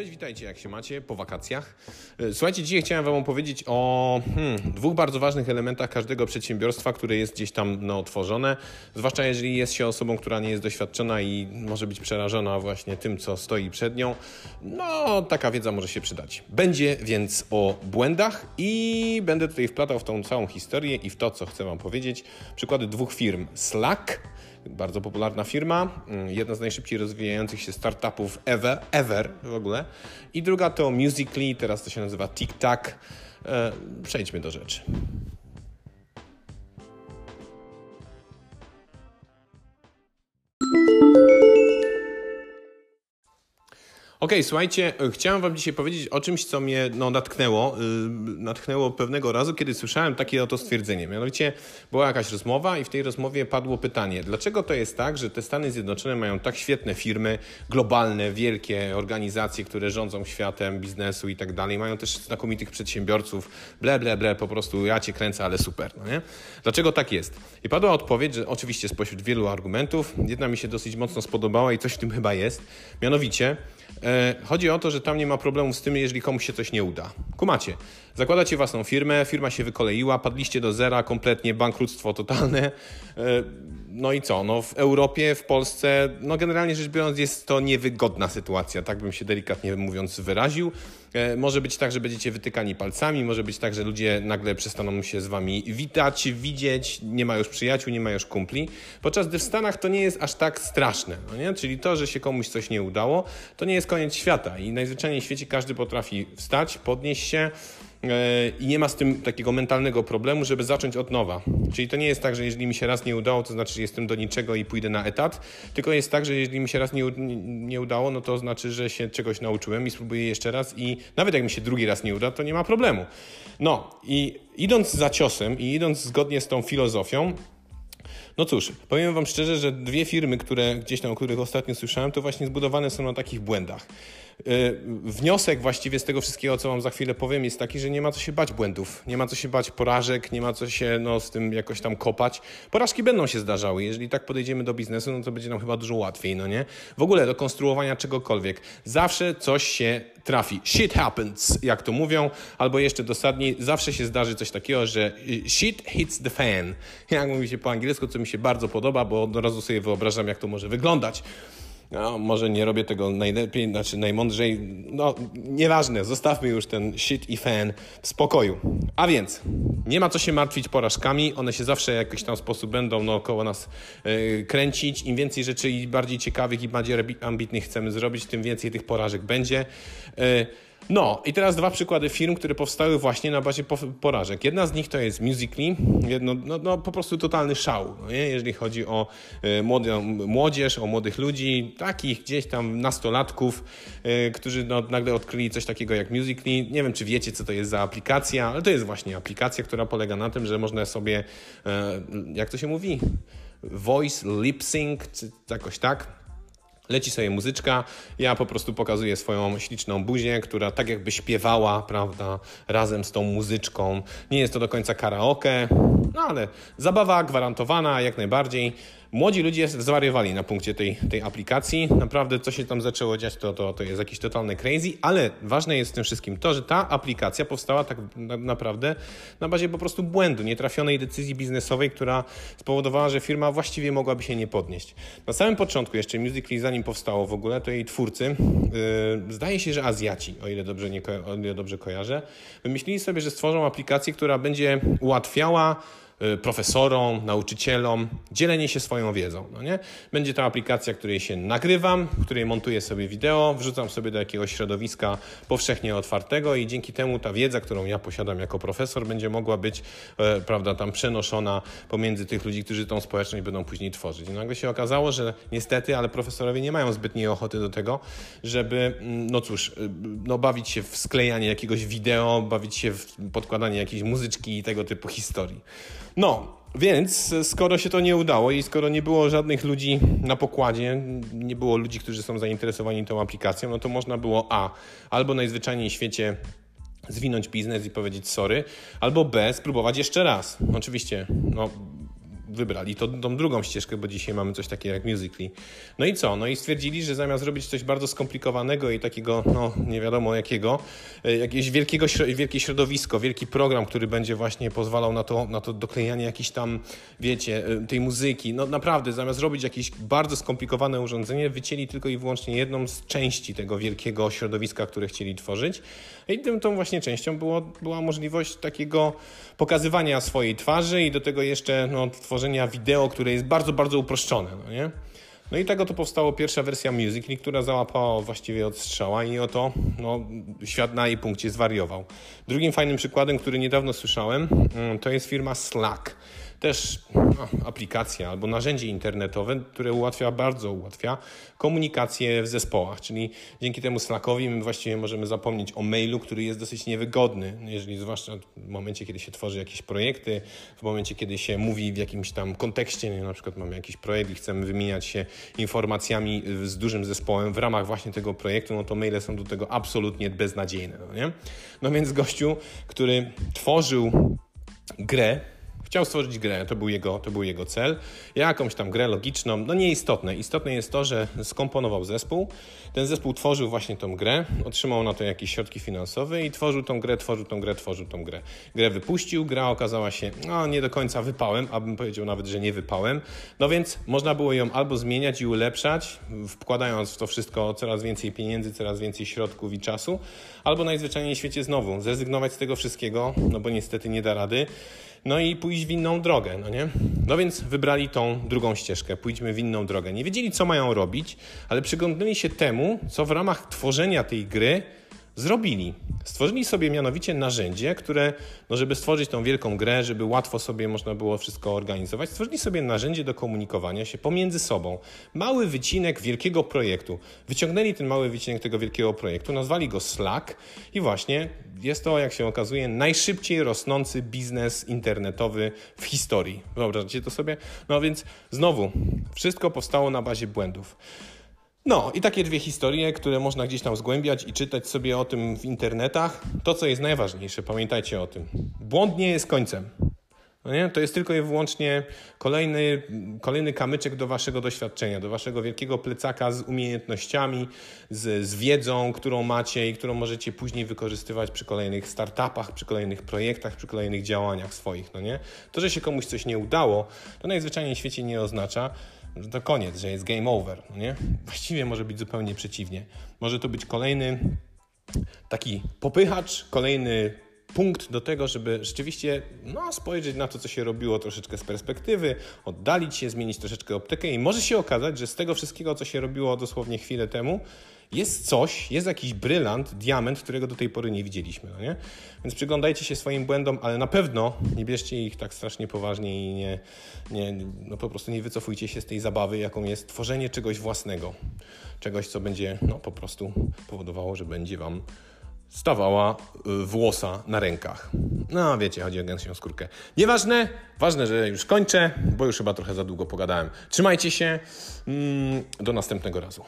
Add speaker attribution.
Speaker 1: Cześć, witajcie, jak się macie po wakacjach. E, słuchajcie, dzisiaj chciałem Wam opowiedzieć o hmm, dwóch bardzo ważnych elementach każdego przedsiębiorstwa, które jest gdzieś tam no, otworzone. Zwłaszcza jeżeli jest się osobą, która nie jest doświadczona i może być przerażona właśnie tym, co stoi przed nią. No, taka wiedza może się przydać. Będzie więc o błędach i będę tutaj wplatał w tą całą historię i w to, co chcę Wam powiedzieć. Przykłady dwóch firm. Slack bardzo popularna firma, mm, jedna z najszybciej rozwijających się startupów ever, ever w ogóle. I druga to Musically, teraz to się nazywa TikTok. E, przejdźmy do rzeczy. Okej, okay, słuchajcie, chciałem wam dzisiaj powiedzieć o czymś, co mnie no, natknęło. Yy, natknęło pewnego razu, kiedy słyszałem takie oto stwierdzenie. Mianowicie była jakaś rozmowa i w tej rozmowie padło pytanie, dlaczego to jest tak, że te Stany Zjednoczone mają tak świetne firmy, globalne, wielkie organizacje, które rządzą światem biznesu i tak dalej, mają też znakomitych przedsiębiorców, ble, ble, ble, po prostu ja cię kręcę, ale super, no nie? Dlaczego tak jest? I padła odpowiedź, że oczywiście spośród wielu argumentów, jedna mi się dosyć mocno spodobała i coś w tym chyba jest, mianowicie E, chodzi o to, że tam nie ma problemów z tym, jeżeli komuś się coś nie uda. Kumacie, zakładacie własną firmę, firma się wykoleiła, padliście do zera, kompletnie bankructwo totalne. E, no i co? No w Europie, w Polsce, no generalnie rzecz biorąc, jest to niewygodna sytuacja, tak bym się delikatnie mówiąc wyraził. E, może być tak, że będziecie wytykani palcami, może być tak, że ludzie nagle przestaną się z wami witać, widzieć, nie ma już przyjaciół, nie ma już kumpli. Podczas gdy w Stanach to nie jest aż tak straszne, no nie? Czyli to, że się komuś coś nie udało, to nie jest koniec świata i najzwyczajniej w świecie każdy potrafi wstać, podnieść się, i nie ma z tym takiego mentalnego problemu, żeby zacząć od nowa. Czyli to nie jest tak, że jeżeli mi się raz nie udało, to znaczy, że jestem do niczego i pójdę na etat, tylko jest tak, że jeżeli mi się raz nie, nie udało, no to znaczy, że się czegoś nauczyłem i spróbuję jeszcze raz i nawet jak mi się drugi raz nie uda, to nie ma problemu. No i idąc za ciosem i idąc zgodnie z tą filozofią, no cóż, powiem Wam szczerze, że dwie firmy, które gdzieś tam, o których ostatnio słyszałem, to właśnie zbudowane są na takich błędach. E, wniosek właściwie z tego wszystkiego, co Wam za chwilę powiem, jest taki, że nie ma co się bać błędów, nie ma co się bać porażek, nie ma co się no, z tym jakoś tam kopać. Porażki będą się zdarzały. Jeżeli tak podejdziemy do biznesu, no to będzie nam chyba dużo łatwiej, no nie? W ogóle do konstruowania czegokolwiek. Zawsze coś się trafi. Shit happens, jak to mówią, albo jeszcze dosadniej, zawsze się zdarzy coś takiego, że shit hits the fan. Jak mówi się po angielsku, co mi się bardzo podoba, bo od razu sobie wyobrażam, jak to może wyglądać. No, może nie robię tego najlepiej, znaczy najmądrzej. No, nieważne, zostawmy już ten shit i fan w spokoju. A więc, nie ma co się martwić porażkami, one się zawsze w jakiś tam sposób będą naokoło nas yy, kręcić. Im więcej rzeczy i bardziej ciekawych i bardziej ambitnych chcemy zrobić, tym więcej tych porażek będzie. Yy, no i teraz dwa przykłady firm, które powstały właśnie na bazie porażek. Jedna z nich to jest Musically, no, no, no po prostu totalny szał, no jeżeli chodzi o y, młodą, młodzież, o młodych ludzi, takich gdzieś tam nastolatków, y, którzy no, nagle odkryli coś takiego jak Musically. Nie wiem, czy wiecie, co to jest za aplikacja, ale to jest właśnie aplikacja, która polega na tym, że można sobie, y, jak to się mówi, voice lip sync, czy jakoś tak, leci sobie muzyczka, ja po prostu pokazuję swoją śliczną buzię, która tak jakby śpiewała, prawda, razem z tą muzyczką. Nie jest to do końca karaoke, no ale zabawa gwarantowana jak najbardziej. Młodzi ludzie zwariowali na punkcie tej, tej aplikacji. Naprawdę, co się tam zaczęło dziać, to, to, to jest jakieś totalne crazy, ale ważne jest w tym wszystkim to, że ta aplikacja powstała tak naprawdę na bazie po prostu błędu, nietrafionej decyzji biznesowej, która spowodowała, że firma właściwie mogłaby się nie podnieść. Na samym początku, jeszcze Musical.ly, zanim powstało w ogóle, to jej twórcy, yy, zdaje się, że Azjaci, o ile dobrze, nie, o ile dobrze kojarzę, wymyślili sobie, że stworzą aplikację, która będzie ułatwiała profesorom, nauczycielom, dzielenie się swoją wiedzą. No nie? Będzie to aplikacja, której się nagrywam, w której montuję sobie wideo, wrzucam sobie do jakiegoś środowiska powszechnie otwartego i dzięki temu ta wiedza, którą ja posiadam jako profesor, będzie mogła być e, prawda, tam przenoszona pomiędzy tych ludzi, którzy tą społeczność będą później tworzyć. I nagle się okazało, że niestety, ale profesorowie nie mają zbytniej ochoty do tego, żeby, mm, no cóż, y, no bawić się w sklejanie jakiegoś wideo, bawić się w podkładanie jakiejś muzyczki i tego typu historii. No, więc skoro się to nie udało i skoro nie było żadnych ludzi na pokładzie, nie było ludzi, którzy są zainteresowani tą aplikacją, no to można było A, albo najzwyczajniej w świecie zwinąć biznes i powiedzieć sorry, albo B, spróbować jeszcze raz. Oczywiście, no, wybrali to, tą drugą ścieżkę, bo dzisiaj mamy coś takiego jak Musical.ly. No i co? No i stwierdzili, że zamiast robić coś bardzo skomplikowanego i takiego, no nie wiadomo jakiego, e, jakieś wielkiego, wielkie środowisko, wielki program, który będzie właśnie pozwalał na to, na to doklejanie jakiejś tam, wiecie, e, tej muzyki. No naprawdę, zamiast robić jakieś bardzo skomplikowane urządzenie, wycięli tylko i wyłącznie jedną z części tego wielkiego środowiska, które chcieli tworzyć. I tym, tą właśnie częścią było, była możliwość takiego pokazywania swojej twarzy i do tego jeszcze no, tworzenia wideo, które jest bardzo, bardzo uproszczone. No, nie? no i tego to powstało pierwsza wersja Musical.ly, która załapała właściwie od strzała i oto no, świat na jej punkcie zwariował. Drugim fajnym przykładem, który niedawno słyszałem, mm, to jest firma Slack też no, aplikacja albo narzędzie internetowe, które ułatwia, bardzo ułatwia komunikację w zespołach, czyli dzięki temu Slackowi my właściwie możemy zapomnieć o mailu, który jest dosyć niewygodny, jeżeli zwłaszcza w momencie, kiedy się tworzy jakieś projekty, w momencie, kiedy się mówi w jakimś tam kontekście, nie, na przykład mamy jakiś projekt i chcemy wymieniać się informacjami z dużym zespołem w ramach właśnie tego projektu, no to maile są do tego absolutnie beznadziejne, no nie? No więc gościu, który tworzył grę, Chciał stworzyć grę, to był, jego, to był jego cel. Jakąś tam grę logiczną, no nieistotne. Istotne jest to, że skomponował zespół. Ten zespół tworzył właśnie tą grę, otrzymał na to jakieś środki finansowe i tworzył tą grę, tworzył tą grę, tworzył tą grę. Grę wypuścił, gra okazała się no, nie do końca wypałem, abym powiedział nawet, że nie wypałem. No więc można było ją albo zmieniać i ulepszać, wkładając w to wszystko coraz więcej pieniędzy, coraz więcej środków i czasu, albo najzwyczajniej w świecie znowu zrezygnować z tego wszystkiego, no bo niestety nie da rady no i pójść w inną drogę, no nie? No więc wybrali tą drugą ścieżkę, pójdźmy w inną drogę. Nie wiedzieli, co mają robić, ale przyglądnęli się temu, co w ramach tworzenia tej gry zrobili. Stworzyli sobie mianowicie narzędzie, które, no żeby stworzyć tą wielką grę, żeby łatwo sobie można było wszystko organizować, stworzyli sobie narzędzie do komunikowania się pomiędzy sobą. Mały wycinek wielkiego projektu. Wyciągnęli ten mały wycinek tego wielkiego projektu, nazwali go Slack i właśnie jest to, jak się okazuje, najszybciej rosnący biznes internetowy w historii. Wyobraźcie to sobie? No więc znowu, wszystko powstało na bazie błędów. No i takie dwie historie, które można gdzieś tam zgłębiać i czytać sobie o tym w internetach. To, co jest najważniejsze, pamiętajcie o tym. Błąd nie jest końcem. No nie? To jest tylko i wyłącznie kolejny, kolejny kamyczek do waszego doświadczenia, do waszego wielkiego plecaka z umiejętnościami, z, z wiedzą, którą macie i którą możecie później wykorzystywać przy kolejnych startupach, przy kolejnych projektach, przy kolejnych działaniach swoich. No nie? To, że się komuś coś nie udało, to najzwyczajniej w świecie nie oznacza, że to koniec, że jest game over. No nie? Właściwie może być zupełnie przeciwnie. Może to być kolejny taki popychacz, kolejny punkt do tego, żeby rzeczywiście no, spojrzeć na to, co się robiło troszeczkę z perspektywy, oddalić się, zmienić troszeczkę optykę i może się okazać, że z tego wszystkiego, co się robiło dosłownie chwilę temu, jest coś, jest jakiś brylant, diament, którego do tej pory nie widzieliśmy. No nie? Więc przyglądajcie się swoim błędom, ale na pewno nie bierzcie ich tak strasznie poważnie i nie, nie, no po prostu nie wycofujcie się z tej zabawy, jaką jest tworzenie czegoś własnego. Czegoś, co będzie no, po prostu powodowało, że będzie Wam stawała y, włosa na rękach. No, wiecie, chodzi o gęsią skórkę. Nieważne, ważne, że już kończę, bo już chyba trochę za długo pogadałem. Trzymajcie się, mm, do następnego razu.